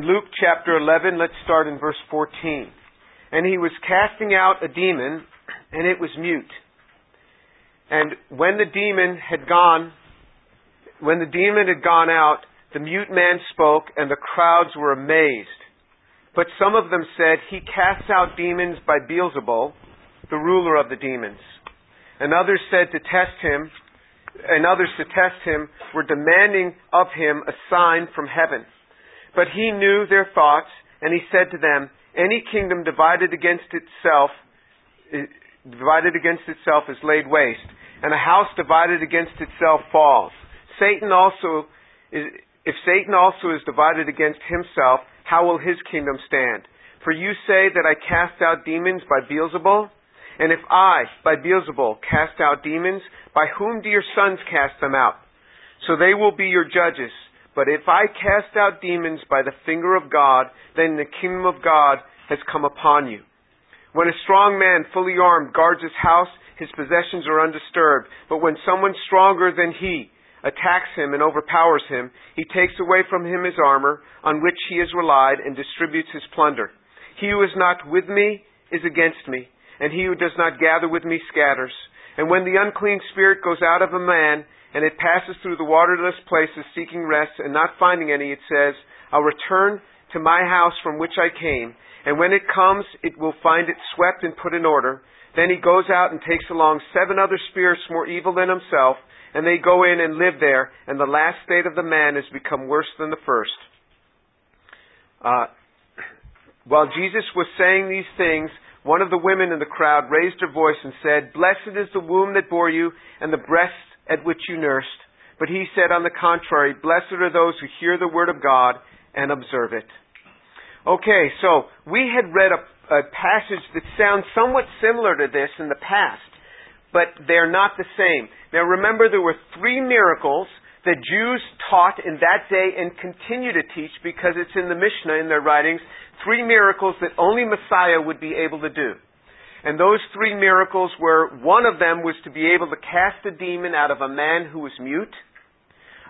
Luke chapter 11, let's start in verse 14. And he was casting out a demon, and it was mute. And when the demon had gone, when the demon had gone out, the mute man spoke, and the crowds were amazed. But some of them said, He casts out demons by Beelzebul, the ruler of the demons. And others said to test him, and others to test him were demanding of him a sign from heaven. But he knew their thoughts, and he said to them, Any kingdom divided against itself, divided against itself is laid waste, and a house divided against itself falls. Satan also is, if Satan also is divided against himself, how will his kingdom stand? For you say that I cast out demons by Beelzebul? And if I, by Beelzebul, cast out demons, by whom do your sons cast them out? So they will be your judges. But if I cast out demons by the finger of God, then the kingdom of God has come upon you. When a strong man, fully armed, guards his house, his possessions are undisturbed. But when someone stronger than he attacks him and overpowers him, he takes away from him his armor, on which he has relied, and distributes his plunder. He who is not with me is against me, and he who does not gather with me scatters. And when the unclean spirit goes out of a man, and it passes through the waterless places seeking rest and not finding any, it says, I'll return to my house from which I came, and when it comes, it will find it swept and put in order. Then he goes out and takes along seven other spirits more evil than himself, and they go in and live there, and the last state of the man has become worse than the first. Uh, while Jesus was saying these things, one of the women in the crowd raised her voice and said, Blessed is the womb that bore you, and the breast at which you nursed. But he said, on the contrary, blessed are those who hear the word of God and observe it. Okay, so we had read a, a passage that sounds somewhat similar to this in the past, but they're not the same. Now remember, there were three miracles that Jews taught in that day and continue to teach because it's in the Mishnah in their writings, three miracles that only Messiah would be able to do. And those three miracles were one of them was to be able to cast a demon out of a man who was mute.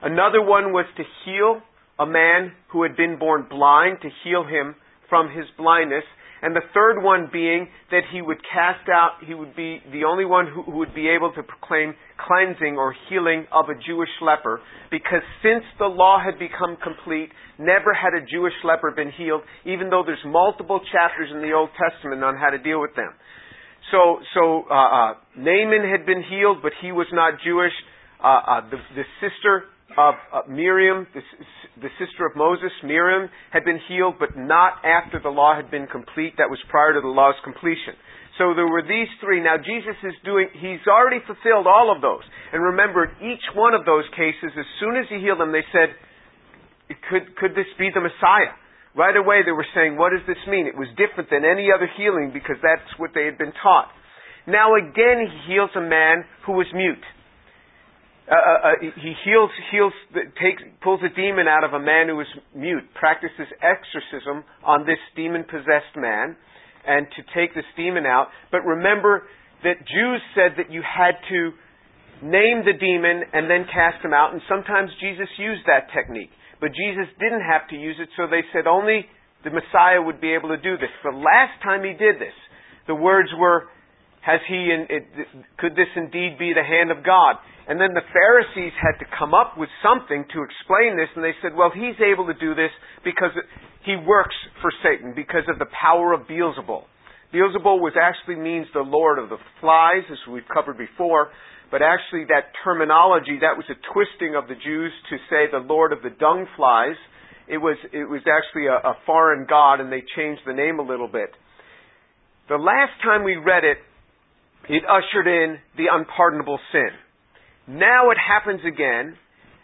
Another one was to heal a man who had been born blind, to heal him from his blindness. And the third one being that he would cast out, he would be the only one who, who would be able to proclaim cleansing or healing of a Jewish leper. Because since the law had become complete, never had a Jewish leper been healed, even though there's multiple chapters in the Old Testament on how to deal with them. So, so uh, uh, Naaman had been healed, but he was not Jewish. Uh, uh the, the sister of uh, Miriam, the, the sister of Moses, Miriam, had been healed, but not after the law had been complete. That was prior to the law's completion. So there were these three. Now Jesus is doing, he's already fulfilled all of those. And remember, each one of those cases, as soon as he healed them, they said, could, could this be the Messiah? Right away they were saying, what does this mean? It was different than any other healing because that's what they had been taught. Now again he heals a man who was mute. Uh, uh, uh he heals, heals, takes, pulls a demon out of a man who was mute, practices exorcism on this demon-possessed man, and to take this demon out. But remember that Jews said that you had to name the demon and then cast him out, and sometimes Jesus used that technique. But Jesus didn't have to use it, so they said only the Messiah would be able to do this. The last time he did this, the words were, has he, in, it, could this indeed be the hand of God? And then the Pharisees had to come up with something to explain this, and they said, well, he's able to do this because he works for Satan, because of the power of Beelzebul. Beelzebul was actually means the Lord of the flies, as we've covered before but actually that terminology, that was a twisting of the Jews to say the Lord of the dung flies. It was, it was actually a, a foreign god and they changed the name a little bit. The last time we read it, it ushered in the unpardonable sin. Now it happens again,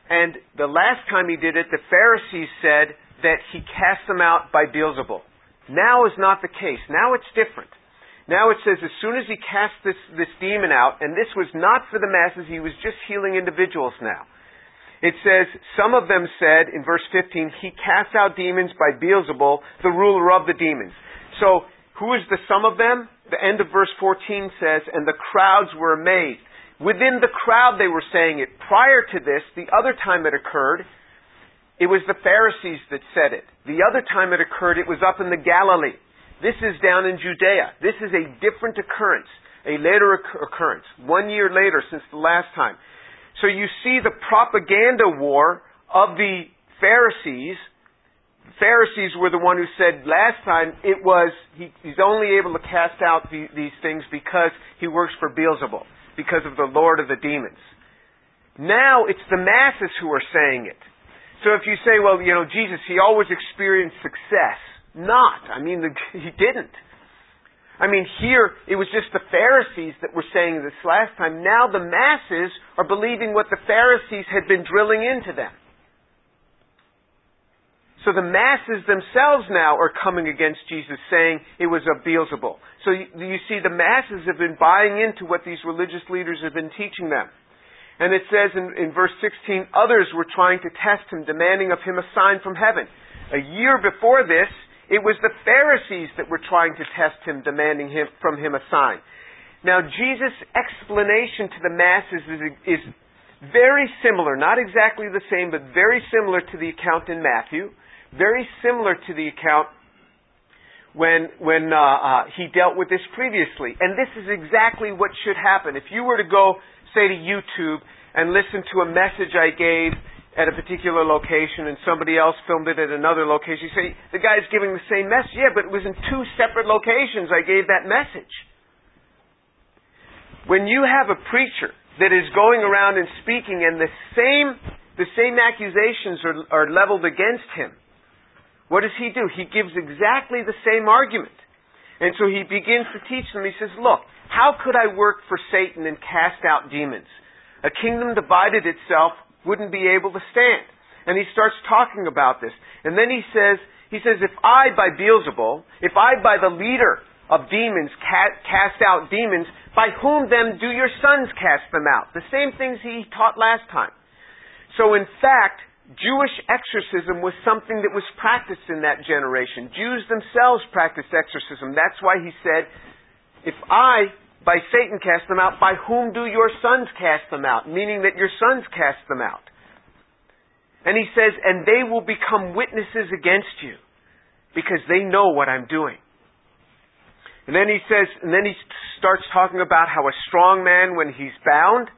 and the last time he did it, the Pharisees said that he cast them out by Beelzebul. Now is not the case. Now it's different. Now it says, as soon as he cast this, this demon out, and this was not for the masses, he was just healing individuals now. It says, some of them said, in verse 15, he cast out demons by Beelzebul, the ruler of the demons. So, who is the some of them? The end of verse 14 says, and the crowds were amazed. Within the crowd they were saying it. Prior to this, the other time it occurred, it was the Pharisees that said it. The other time it occurred, it was up in the Galilee. This is down in Judea. This is a different occurrence, a later occurrence, one year later since the last time. So you see the propaganda war of the Pharisees. The Pharisees were the one who said last time it was he, he's only able to cast out the, these things because he works for Beelzebul, because of the Lord of the demons. Now it's the masses who are saying it. So if you say, well, you know, Jesus, he always experienced success. Not. I mean, the, he didn't. I mean, here it was just the Pharisees that were saying this last time. Now the masses are believing what the Pharisees had been drilling into them. So the masses themselves now are coming against Jesus, saying it was of Beelzebul. So you, you see, the masses have been buying into what these religious leaders have been teaching them. And it says in, in verse 16, others were trying to test him, demanding of him a sign from heaven. A year before this, it was the Pharisees that were trying to test him, demanding him, from him a sign. Now, Jesus' explanation to the masses is, is very similar, not exactly the same, but very similar to the account in Matthew very similar to the account when when uh, uh, he dealt with this previously. And this is exactly what should happen. If you were to go, say, to YouTube and listen to a message I gave at a particular location and somebody else filmed it at another location, you say, the guy's giving the same message. Yeah, but it was in two separate locations I gave that message. When you have a preacher that is going around and speaking and the same the same accusations are, are leveled against him, what does he do? He gives exactly the same argument. And so he begins to teach them. He says, Look, how could I work for Satan and cast out demons? A kingdom divided itself wouldn't be able to stand. And he starts talking about this. And then he says, he says, if I by Beelzebul, if I by the leader of demons cast out demons, by whom then do your sons cast them out? The same things he taught last time. So in fact, Jewish exorcism was something that was practiced in that generation. Jews themselves practiced exorcism. That's why he said, If I, by Satan, cast them out, by whom do your sons cast them out? Meaning that your sons cast them out. And he says, And they will become witnesses against you because they know what I'm doing. And then he says, and then he starts talking about how a strong man, when he's bound,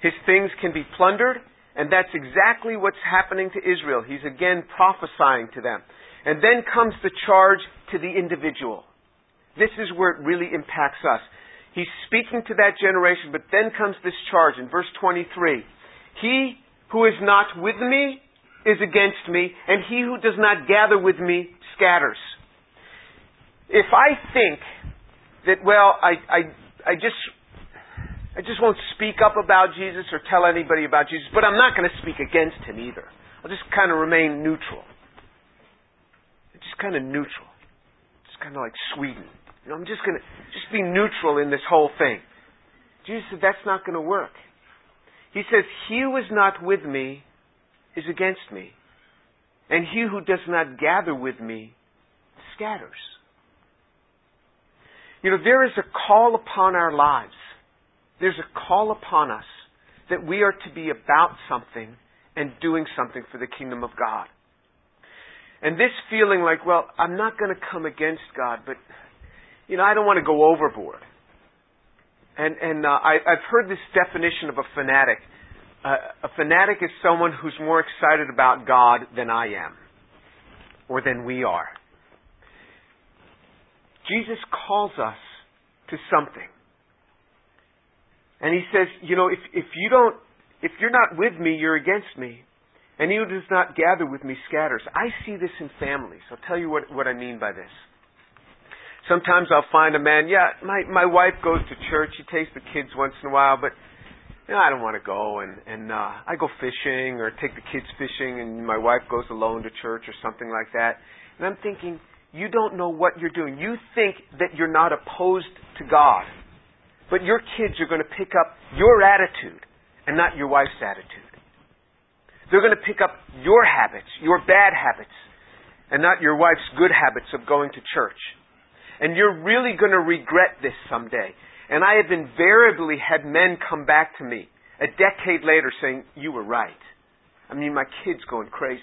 his things can be plundered and that's exactly what's happening to Israel. He's again prophesying to them. And then comes the charge to the individual. This is where it really impacts us. He's speaking to that generation, but then comes this charge in verse 23. He who is not with me is against me, and he who does not gather with me scatters. If I think that, well, I, I, I just I just won't speak up about Jesus or tell anybody about Jesus, but I'm not going to speak against him either. I'll just kind of remain neutral. Just kind of neutral. Just kind of like Sweden. You know, I'm just going to just be neutral in this whole thing. Jesus said that's not going to work. He says, He who is not with me is against me, and he who does not gather with me scatters. You know, there is a call upon our lives there's a call upon us that we are to be about something and doing something for the kingdom of God. And this feeling like, well, I'm not going to come against God, but, you know, I don't want to go overboard. And, and uh, I, I've heard this definition of a fanatic. Uh, a fanatic is someone who's more excited about God than I am, or than we are. Jesus calls us to something. And he says, you know, if, if you don't, if you're not with me, you're against me. And he who does not gather with me scatters. I see this in families. I'll tell you what, what I mean by this. Sometimes I'll find a man, yeah, my, my wife goes to church. She takes the kids once in a while, but you know, I don't want to go. And, and uh, I go fishing or take the kids fishing, and my wife goes alone to church or something like that. And I'm thinking, you don't know what you're doing. You think that you're not opposed to God. But your kids are going to pick up your attitude and not your wife's attitude. They're going to pick up your habits, your bad habits, and not your wife's good habits of going to church. And you're really going to regret this someday. And I have invariably had men come back to me a decade later saying, You were right. I mean, my kid's going crazy.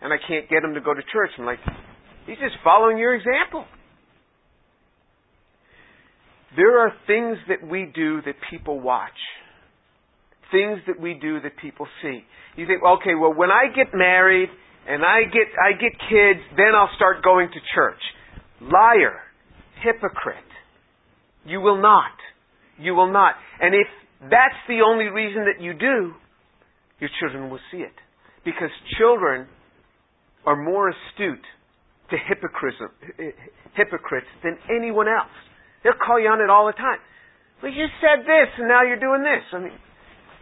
And I can't get him to go to church. I'm like, he's just following your example. There are things that we do that people watch. Things that we do that people see. You think, okay, well, when I get married and I get, I get kids, then I'll start going to church. Liar. Hypocrite. You will not. You will not. And if that's the only reason that you do, your children will see it. Because children are more astute to hypocrites than anyone else. They'll call you on it all the time. Well, you said this and now you're doing this. I mean,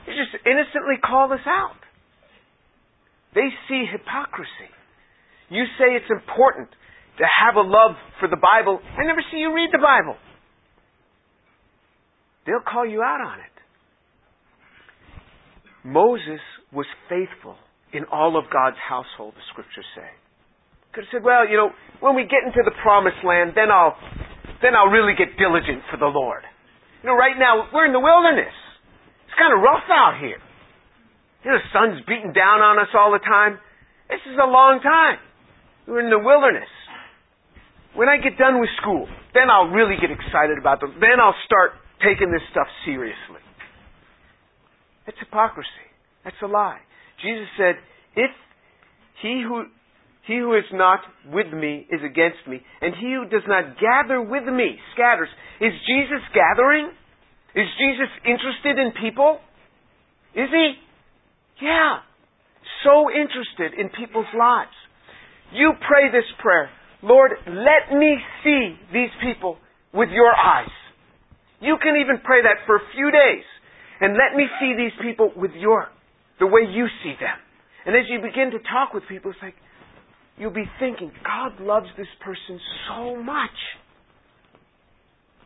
you just innocently call this out. They see hypocrisy. You say it's important to have a love for the Bible. I never see you read the Bible. They'll call you out on it. Moses was faithful in all of God's household, the scriptures say. Could have said, well, you know, when we get into the promised land, then I'll, then I'll really get diligent for the Lord. You know, right now, we're in the wilderness. It's kind of rough out here. You know, the sun's beating down on us all the time. This is a long time. We're in the wilderness. When I get done with school, then I'll really get excited about them. Then I'll start taking this stuff seriously. It's hypocrisy. That's a lie. Jesus said, if he who he who is not with me is against me, and he who does not gather with me scatters. Is Jesus gathering? Is Jesus interested in people? Is he? Yeah. So interested in people's lives. You pray this prayer. Lord, let me see these people with your eyes. You can even pray that for a few days. And let me see these people with your, the way you see them. And as you begin to talk with people, it's like, you'll be thinking, God loves this person so much.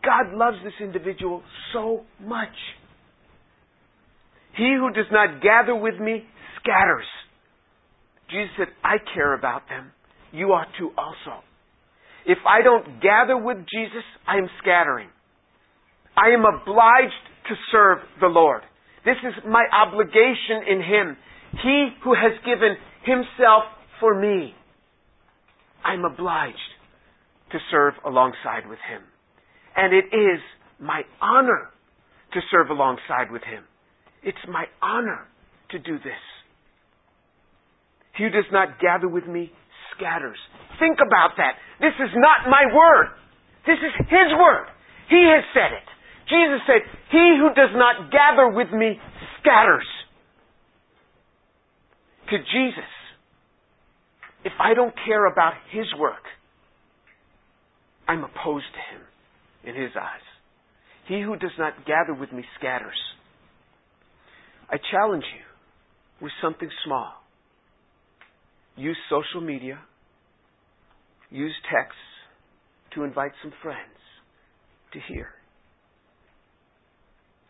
God loves this individual so much. He who does not gather with me scatters. Jesus said, I care about them. You ought to also. If I don't gather with Jesus, I am scattering. I am obliged to serve the Lord. This is my obligation in Him. He who has given Himself for me. I'm obliged to serve alongside with Him. And it is my honor to serve alongside with Him. It's my honor to do this. He who does not gather with me scatters. Think about that. This is not my word. This is His word. He has said it. Jesus said, He who does not gather with me scatters. To Jesus, if I don't care about His work, I'm opposed to Him in His eyes. He who does not gather with me scatters. I challenge you with something small. Use social media, use texts to invite some friends to hear.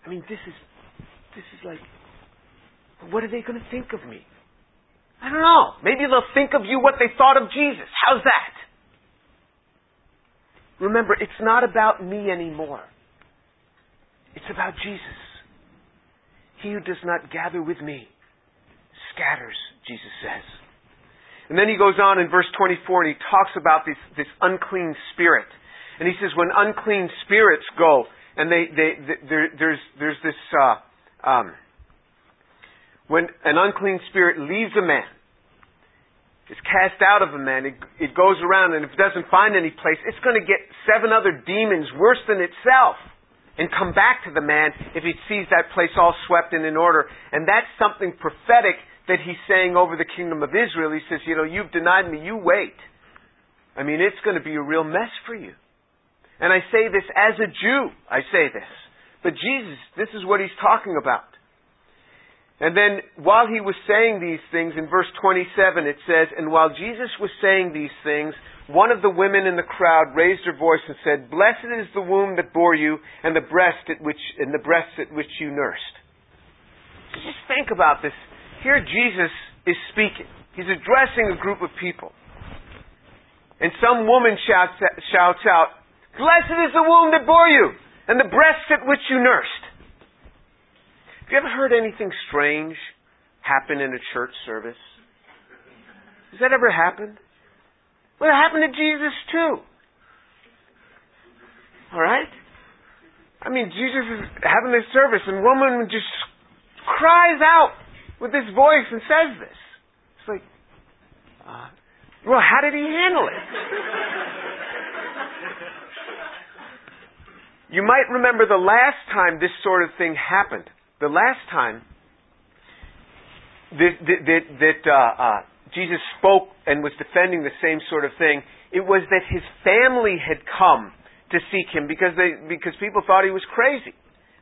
I mean, this is, this is like, what are they going to think of me? I don't know. Maybe they'll think of you what they thought of Jesus. How's that? Remember, it's not about me anymore. It's about Jesus. He who does not gather with me scatters, Jesus says. And then he goes on in verse 24 and he talks about this, this unclean spirit. And he says, when unclean spirits go, and they, they, they there, there's, there's this, uh, um, when an unclean spirit leaves a man, is cast out of a man, it, it goes around, and if it doesn't find any place, it's going to get seven other demons worse than itself and come back to the man if he sees that place all swept and in order. And that's something prophetic that he's saying over the kingdom of Israel. He says, you know, you've denied me, you wait. I mean, it's going to be a real mess for you. And I say this as a Jew, I say this. But Jesus, this is what he's talking about. And then while he was saying these things, in verse 27 it says, And while Jesus was saying these things, one of the women in the crowd raised her voice and said, Blessed is the womb that bore you, and the breast at which and the breasts at which you nursed. Just think about this. Here Jesus is speaking. He's addressing a group of people. And some woman shouts, shouts out, Blessed is the womb that bore you, and the breast at which you nursed. Have you ever heard anything strange happen in a church service? Has that ever happened? Well, it happened to Jesus too. All right? I mean, Jesus is having this service, and woman just cries out with this voice and says this. It's like, uh, well, how did he handle it? you might remember the last time this sort of thing happened. The last time that, that, that uh, uh, Jesus spoke and was defending the same sort of thing, it was that his family had come to seek him because they because people thought he was crazy.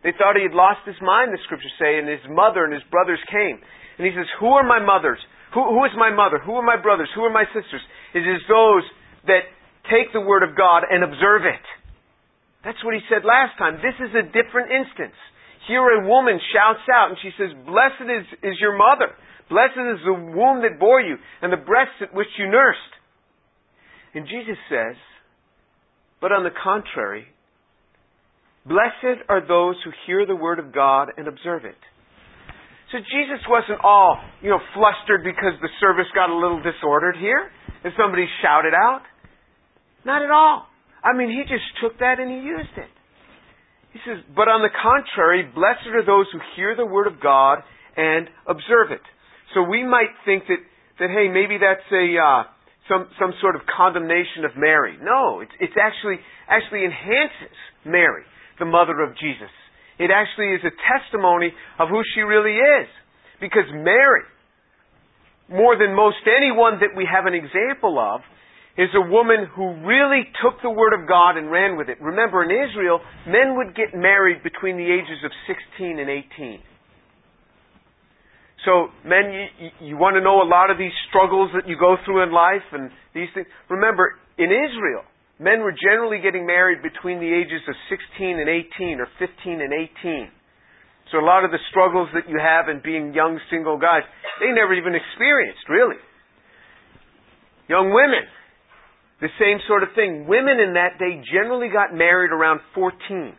They thought he had lost his mind, the scriptures say, and his mother and his brothers came. And he says, Who are my mothers? Who, who is my mother? Who are my brothers? Who are my sisters? It is those that take the word of God and observe it. That's what he said last time. This is a different instance. Here a woman shouts out and she says, Blessed is, is your mother. Blessed is the womb that bore you and the breasts at which you nursed. And Jesus says, but on the contrary, blessed are those who hear the word of God and observe it. So Jesus wasn't all, you know, flustered because the service got a little disordered here and somebody shouted out. Not at all. I mean, he just took that and he used it. He says, but on the contrary, blessed are those who hear the word of God and observe it. So we might think that, that hey, maybe that's a, uh, some, some sort of condemnation of Mary. No, it's, it's actually, actually enhances Mary, the mother of Jesus. It actually is a testimony of who she really is. Because Mary, more than most anyone that we have an example of, is a woman who really took the Word of God and ran with it. Remember, in Israel, men would get married between the ages of 16 and 18. So, men, you, you want to know a lot of these struggles that you go through in life and these things. Remember, in Israel, men were generally getting married between the ages of 16 and 18 or 15 and 18. So a lot of the struggles that you have in being young single guys, they never even experienced, really. Young women, the same sort of thing. Women in that day generally got married around 14.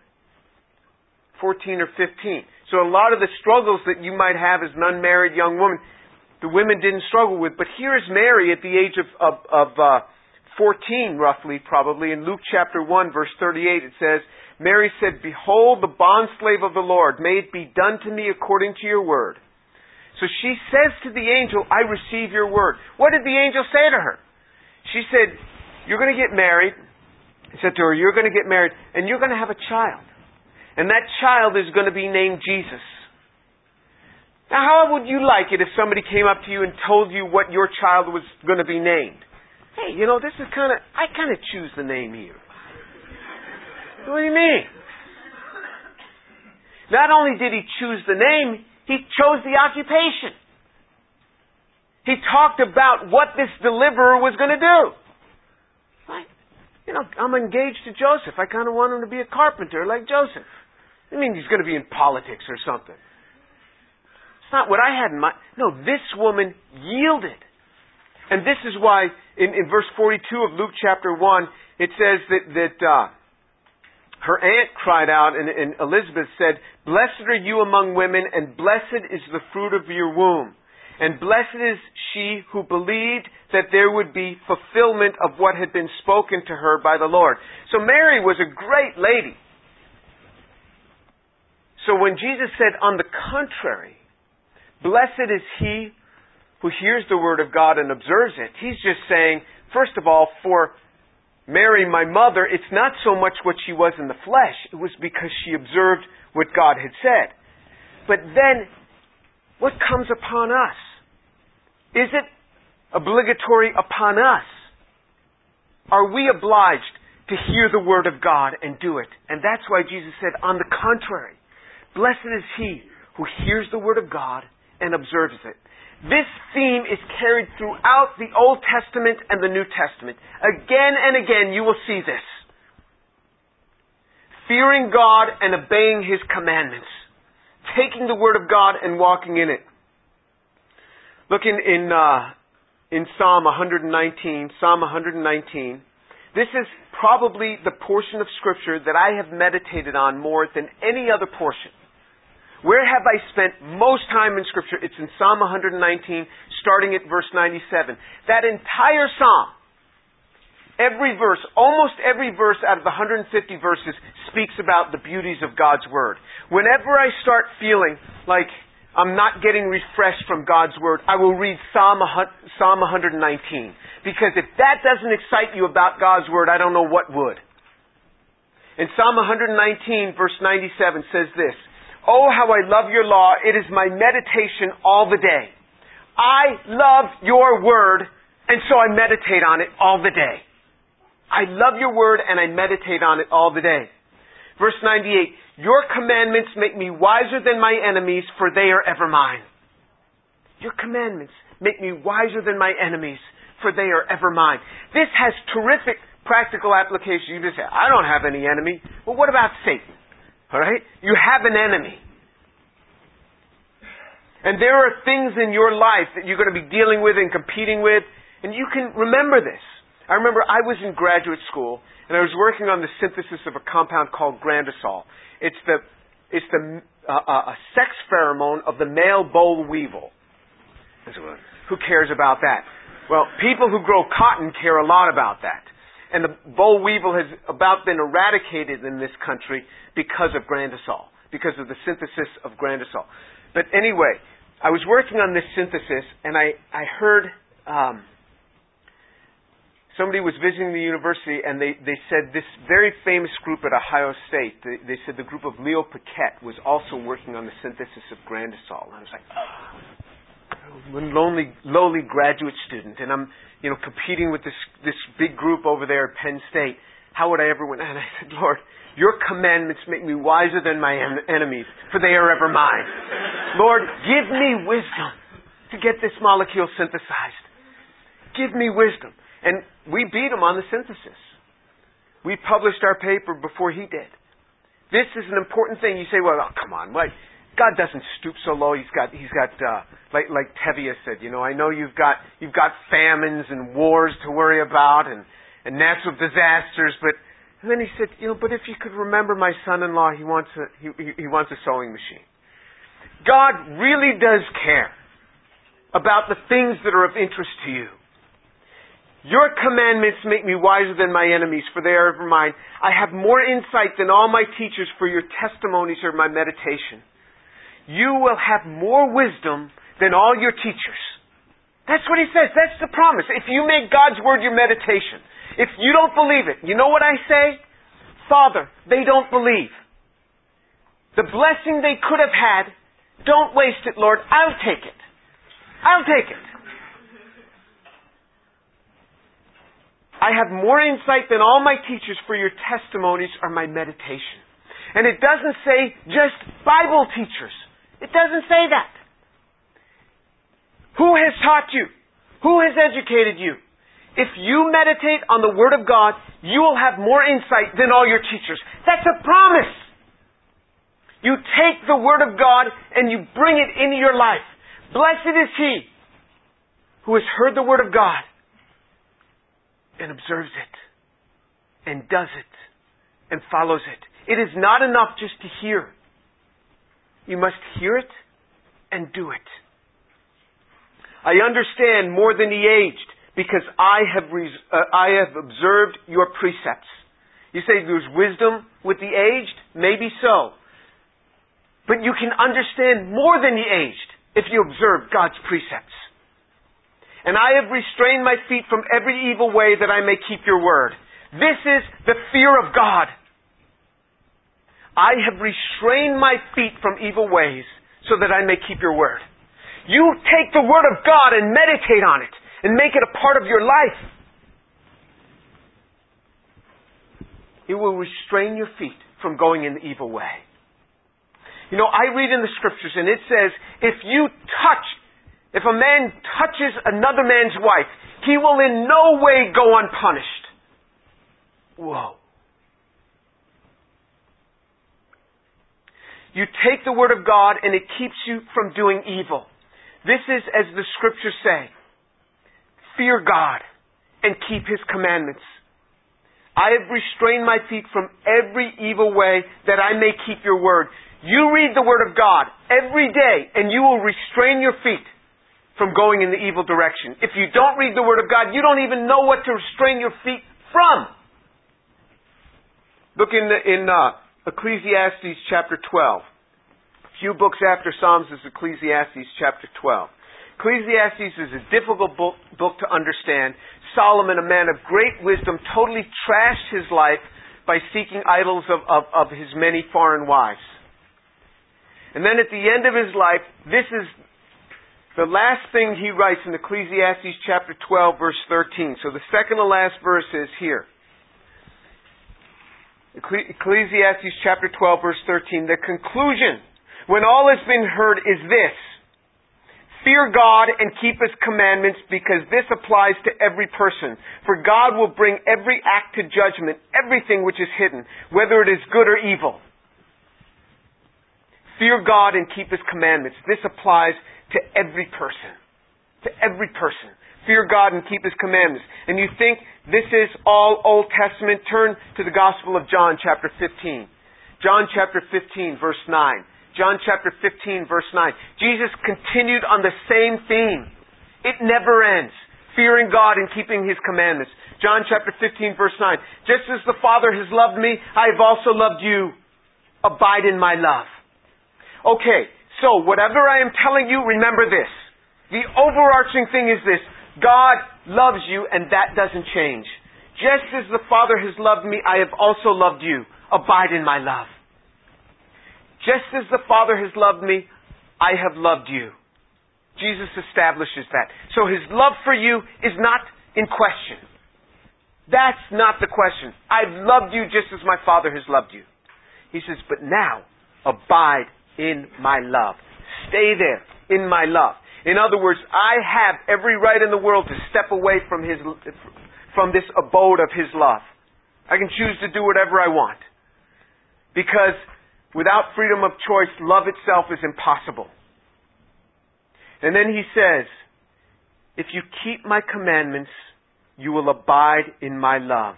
14 or 15. So a lot of the struggles that you might have as an unmarried young woman, the women didn't struggle with. But here is Mary at the age of, of, of uh, 14, roughly, probably. In Luke chapter 1, verse 38, it says, Mary said, Behold the bondslave of the Lord, may it be done to me according to your word. So she says to the angel, I receive your word. What did the angel say to her? She said, You're going to get married. He said to her, You're going to get married, and you're going to have a child. And that child is going to be named Jesus. Now, how would you like it if somebody came up to you and told you what your child was going to be named? Hey, you know, this is kind of, I kind of choose the name here. What do you mean? Not only did he choose the name, he chose the occupation. He talked about what this deliverer was going to do. Right? You know, I'm engaged to Joseph. I kind of want him to be a carpenter like Joseph. I mean he's going to be in politics or something. It's not what I had in mind. No, this woman yielded. And this is why in, in verse 42 of Luke chapter 1, it says that, that uh, her aunt cried out, and, and Elizabeth said, Blessed are you among women, and blessed is the fruit of your womb. And blessed is she who believed that there would be fulfillment of what had been spoken to her by the Lord. So Mary was a great lady. So when Jesus said, on the contrary, blessed is he who hears the word of God and observes it, he's just saying, first of all, for Mary, my mother, it's not so much what she was in the flesh, it was because she observed what God had said. But then, what comes upon us? Is it obligatory upon us? Are we obliged to hear the word of God and do it? And that's why Jesus said, on the contrary. Blessed is he who hears the word of God and observes it. This theme is carried throughout the Old Testament and the New Testament. Again and again, you will see this. Fearing God and obeying His commandments. Taking the Word of God and walking in it. Look in, in, uh, in Psalm 119, Psalm 119. This is probably the portion of Scripture that I have meditated on more than any other portion. Where have I spent most time in Scripture? It's in Psalm 119, starting at verse 97. That entire Psalm, every verse, almost every verse out of the 150 verses speaks about the beauties of God's Word. Whenever I start feeling like I'm not getting refreshed from God's Word, I will read Psalm, Psalm 119. Because if that doesn't excite you about God's Word, I don't know what would. In Psalm 119, verse 97 says this, Oh, how I love your law. It is my meditation all the day. I love your word, and so I meditate on it all the day. I love your word, and I meditate on it all the day. Verse 98, Your commandments make me wiser than my enemies, for they are ever mine. Your commandments make me wiser than my enemies, for they are ever mine. This has terrific practical application. You just say, I don't have any enemy. Well, what about Satan? Alright? You have an enemy. And there are things in your life that you're going to be dealing with and competing with, and you can remember this. I remember I was in graduate school, and I was working on the synthesis of a compound called grandisol. It's the, it's the uh, uh, a sex pheromone of the male boll weevil. Who cares about that? Well, people who grow cotton care a lot about that. And the boll weevil has about been eradicated in this country because of grandisol, because of the synthesis of grandisol. But anyway, I was working on this synthesis, and I, I heard um, somebody was visiting the university, and they, they said this very famous group at Ohio State, they, they said the group of Leo Paquette was also working on the synthesis of grandisol. And I was like, oh, A lonely, lowly graduate student, and I'm you know, competing with this, this big group over there at Penn State. How would I ever win? And I said, Lord, your commandments make me wiser than my en- enemies, for they are ever mine. Lord, give me wisdom to get this molecule synthesized. Give me wisdom. And we beat him on the synthesis. We published our paper before he did. This is an important thing. You say, well, oh, come on, what? God doesn't stoop so low. He's got, he's got, uh, like, like Tevye said, you know, I know you've got, you've got famines and wars to worry about and, and natural disasters, but, and then he said, you know, but if you could remember my son-in-law, he wants a, he, he wants a sewing machine. God really does care about the things that are of interest to you. Your commandments make me wiser than my enemies, for they are ever mine. I have more insight than all my teachers, for your testimonies are my meditation you will have more wisdom than all your teachers. That's what he says. That's the promise. If you make God's word your meditation, if you don't believe it, you know what I say? Father, they don't believe. The blessing they could have had, don't waste it, Lord. I'll take it. I'll take it. I have more insight than all my teachers, for your testimonies are my meditation. And it doesn't say just Bible teachers. It doesn't say that. Who has taught you? Who has educated you? If you meditate on the Word of God, you will have more insight than all your teachers. That's a promise. You take the Word of God and you bring it into your life. Blessed is he who has heard the Word of God and observes it and does it and follows it. It is not enough just to hear. You must hear it and do it. I understand more than the aged because I have, res- uh, I have observed your precepts. You say there's wisdom with the aged? Maybe so. But you can understand more than the aged if you observe God's precepts. And I have restrained my feet from every evil way that I may keep your word. This is the fear of God. I have restrained my feet from evil ways so that I may keep your word. You take the word of God and meditate on it and make it a part of your life. It will restrain your feet from going in the evil way. You know, I read in the scriptures and it says, if you touch, if a man touches another man's wife, he will in no way go unpunished. Whoa. You take the Word of God and it keeps you from doing evil. This is, as the Scriptures say, fear God and keep His commandments. I have restrained my feet from every evil way that I may keep your word. You read the Word of God every day and you will restrain your feet from going in the evil direction. If you don't read the Word of God, you don't even know what to restrain your feet from. Look in, the, in uh, Ecclesiastes chapter 12. A few books after Psalms is Ecclesiastes chapter 12. Ecclesiastes is a difficult book, book to understand. Solomon, a man of great wisdom, totally trashed his life by seeking idols of, of, of his many foreign wives. And then at the end of his life, this is the last thing he writes in Ecclesiastes chapter 12 verse 13. So the second to last verse is here. Ecclesiastes chapter 12 verse 13. The conclusion, when all has been heard, is this. Fear God and keep His commandments because this applies to every person. For God will bring every act to judgment, everything which is hidden, whether it is good or evil. Fear God and keep His commandments. This applies to every person. To every person fear God and keep His commandments. And you think this is all Old Testament, turn to the Gospel of John chapter 15. John chapter 15 verse 9. John chapter 15 verse 9. Jesus continued on the same theme. It never ends. Fearing God and keeping His commandments. John chapter 15 verse 9. Just as the Father has loved me, I have also loved you. Abide in my love. Okay, so whatever I am telling you, remember this. The overarching thing is this. God loves you and that doesn't change. Just as the Father has loved me, I have also loved you. Abide in my love. Just as the Father has loved me, I have loved you. Jesus establishes that. So his love for you is not in question. That's not the question. I've loved you just as my Father has loved you. He says, but now abide in my love. Stay there in my love. In other words, I have every right in the world to step away from his, from this abode of his love. I can choose to do whatever I want. Because without freedom of choice, love itself is impossible. And then he says, if you keep my commandments, you will abide in my love.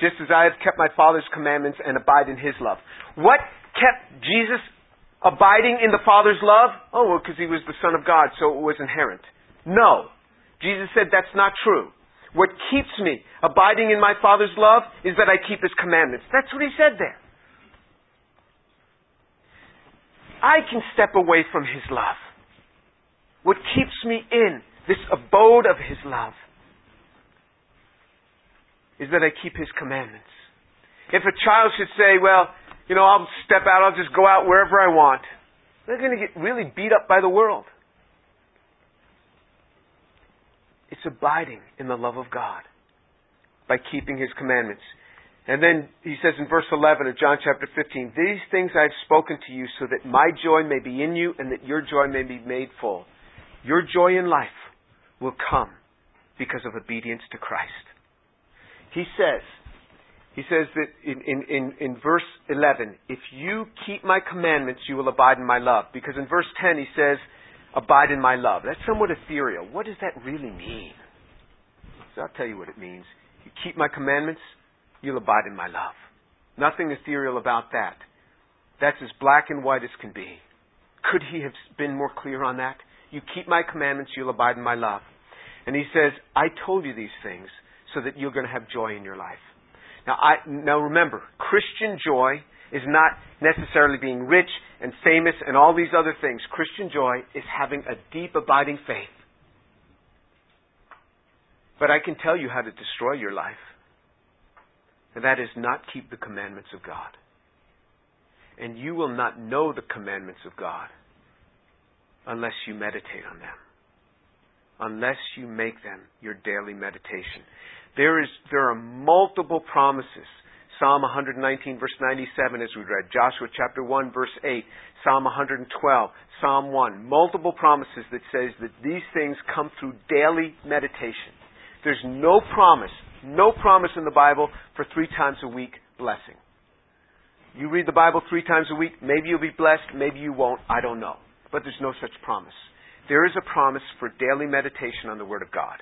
Just as I have kept my Father's commandments and abide in his love. What kept Jesus Abiding in the Father's love? Oh, well, because he was the Son of God, so it was inherent. No. Jesus said that's not true. What keeps me abiding in my Father's love is that I keep His commandments. That's what He said there. I can step away from His love. What keeps me in this abode of His love is that I keep His commandments. If a child should say, well, you know, I'll step out, I'll just go out wherever I want. They're going to get really beat up by the world. It's abiding in the love of God by keeping His commandments. And then he says in verse 11 of John chapter 15, These things I have spoken to you so that my joy may be in you and that your joy may be made full. Your joy in life will come because of obedience to Christ. He says, he says that in, in, in, in, verse 11, if you keep my commandments, you will abide in my love. Because in verse 10, he says, abide in my love. That's somewhat ethereal. What does that really mean? So I'll tell you what it means. You keep my commandments, you'll abide in my love. Nothing ethereal about that. That's as black and white as can be. Could he have been more clear on that? You keep my commandments, you'll abide in my love. And he says, I told you these things so that you're going to have joy in your life. Now, I, now remember, Christian joy is not necessarily being rich and famous and all these other things. Christian joy is having a deep, abiding faith. But I can tell you how to destroy your life. And that is not keep the commandments of God. And you will not know the commandments of God unless you meditate on them. Unless you make them your daily meditation. There is, there are multiple promises. Psalm 119 verse 97 as we read, Joshua chapter 1 verse 8, Psalm 112, Psalm 1, multiple promises that says that these things come through daily meditation. There's no promise, no promise in the Bible for three times a week blessing. You read the Bible three times a week, maybe you'll be blessed, maybe you won't, I don't know. But there's no such promise. There is a promise for daily meditation on the Word of God.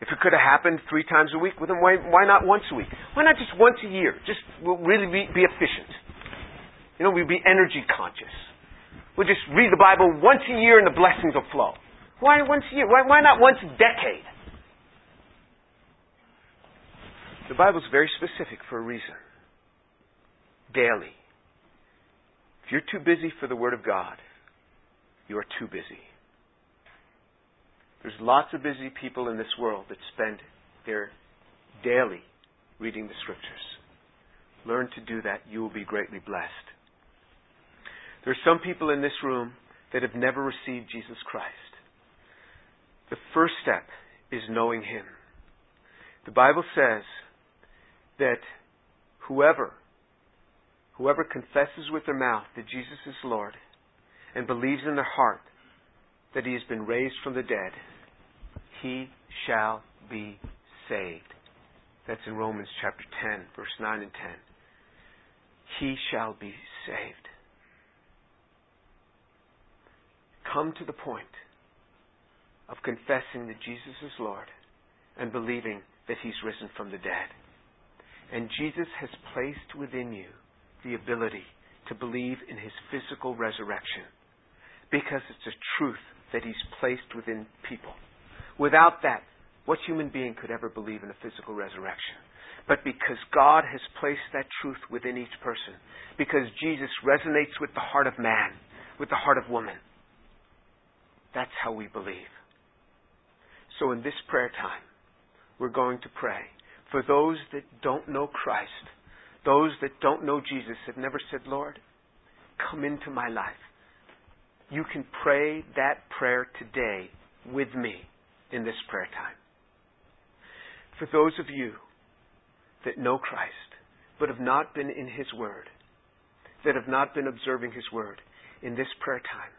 If it could have happened three times a week, well, then why, why not once a week? Why not just once a year? Just we'll really be, be efficient. You know, we'd be energy conscious. We'll just read the Bible once a year and the blessings will flow. Why once a year? Why, why not once a decade? The Bible's very specific for a reason. Daily. If you're too busy for the Word of God, you are too busy. There's lots of busy people in this world that spend their daily reading the Scriptures. Learn to do that. You will be greatly blessed. There are some people in this room that have never received Jesus Christ. The first step is knowing Him. The Bible says that whoever Whoever confesses with their mouth that Jesus is Lord and believes in their heart that he has been raised from the dead, he shall be saved. That's in Romans chapter 10, verse 9 and 10. He shall be saved. Come to the point of confessing that Jesus is Lord and believing that he's risen from the dead. And Jesus has placed within you the ability to believe in his physical resurrection because it's a truth that he's placed within people. Without that, what human being could ever believe in a physical resurrection? But because God has placed that truth within each person, because Jesus resonates with the heart of man, with the heart of woman, that's how we believe. So in this prayer time, we're going to pray for those that don't know Christ those that don't know Jesus have never said, Lord, come into my life. You can pray that prayer today with me in this prayer time. For those of you that know Christ, but have not been in His Word, that have not been observing His Word, in this prayer time,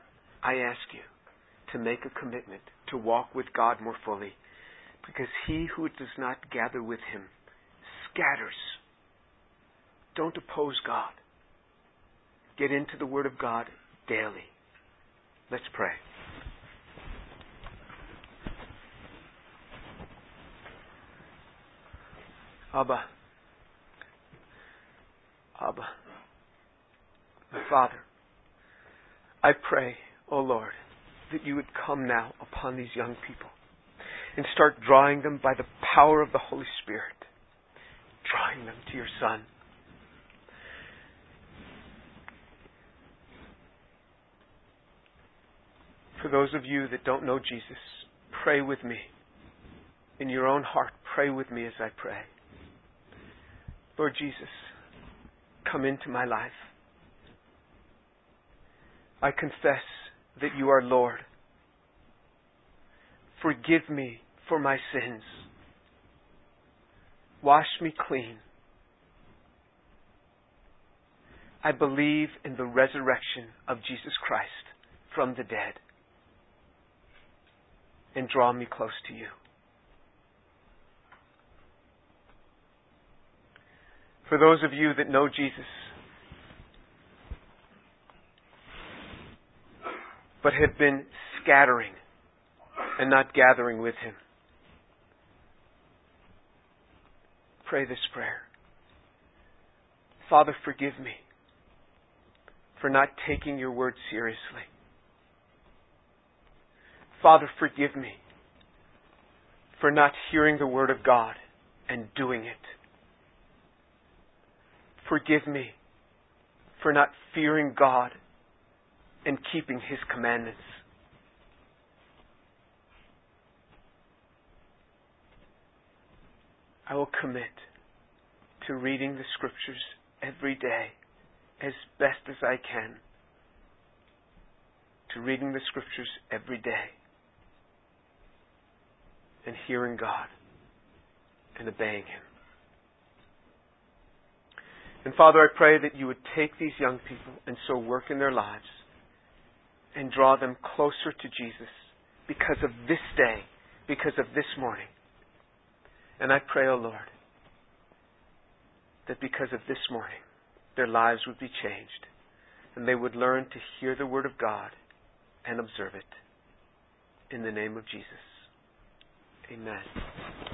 I ask you to make a commitment to walk with God more fully, because he who does not gather with Him scatters don't oppose God. Get into the Word of God daily. Let's pray. Abba. Abba. My Father, I pray, O oh Lord, that you would come now upon these young people and start drawing them by the power of the Holy Spirit, drawing them to your Son. For those of you that don't know Jesus, pray with me. In your own heart, pray with me as I pray. Lord Jesus, come into my life. I confess that you are Lord. Forgive me for my sins. Wash me clean. I believe in the resurrection of Jesus Christ from the dead and draw me close to you. For those of you that know Jesus, but have been scattering and not gathering with Him, pray this prayer. Father, forgive me for not taking your word seriously. Father, forgive me for not hearing the Word of God and doing it. Forgive me for not fearing God and keeping His commandments. I will commit to reading the Scriptures every day as best as I can. To reading the Scriptures every day and hearing God and obeying Him. And Father, I pray that you would take these young people and so work in their lives and draw them closer to Jesus because of this day, because of this morning. And I pray, O oh Lord, that because of this morning, their lives would be changed and they would learn to hear the Word of God and observe it. In the name of Jesus. Amen.